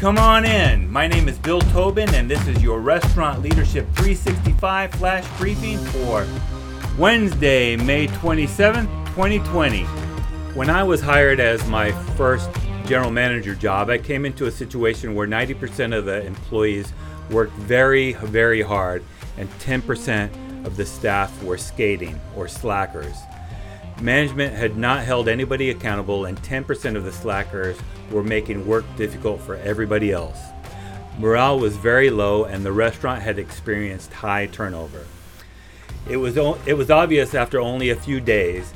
Come on in. My name is Bill Tobin, and this is your Restaurant Leadership 365 flash briefing for Wednesday, May 27th, 2020. When I was hired as my first general manager job, I came into a situation where 90% of the employees worked very, very hard, and 10% of the staff were skating or slackers. Management had not held anybody accountable, and 10% of the slackers were making work difficult for everybody else. Morale was very low, and the restaurant had experienced high turnover. It was, it was obvious after only a few days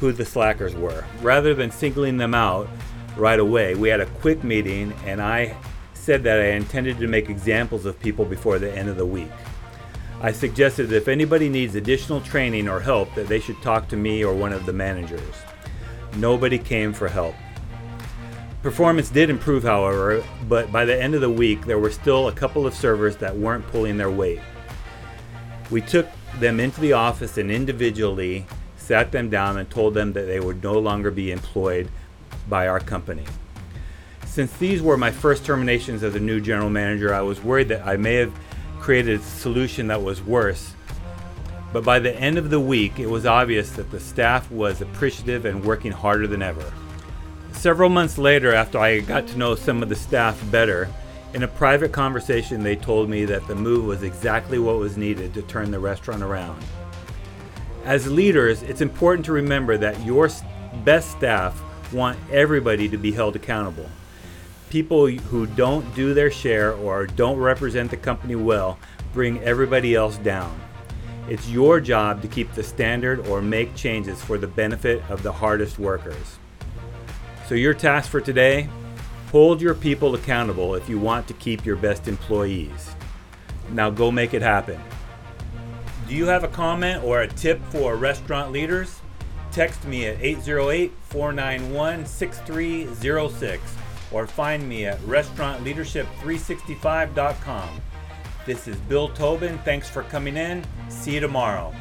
who the slackers were. Rather than singling them out right away, we had a quick meeting, and I said that I intended to make examples of people before the end of the week. I suggested that if anybody needs additional training or help, that they should talk to me or one of the managers. Nobody came for help. Performance did improve, however, but by the end of the week, there were still a couple of servers that weren't pulling their weight. We took them into the office and individually sat them down and told them that they would no longer be employed by our company. Since these were my first terminations as a new general manager, I was worried that I may have created a solution that was worse. But by the end of the week, it was obvious that the staff was appreciative and working harder than ever. Several months later, after I got to know some of the staff better, in a private conversation, they told me that the move was exactly what was needed to turn the restaurant around. As leaders, it's important to remember that your best staff want everybody to be held accountable people who don't do their share or don't represent the company well bring everybody else down. It's your job to keep the standard or make changes for the benefit of the hardest workers. So, your task for today hold your people accountable if you want to keep your best employees. Now, go make it happen. Do you have a comment or a tip for restaurant leaders? Text me at 808 491 6306 or find me at restaurantleadership365.com. This is Bill Tobin. Thanks for coming in. See you tomorrow.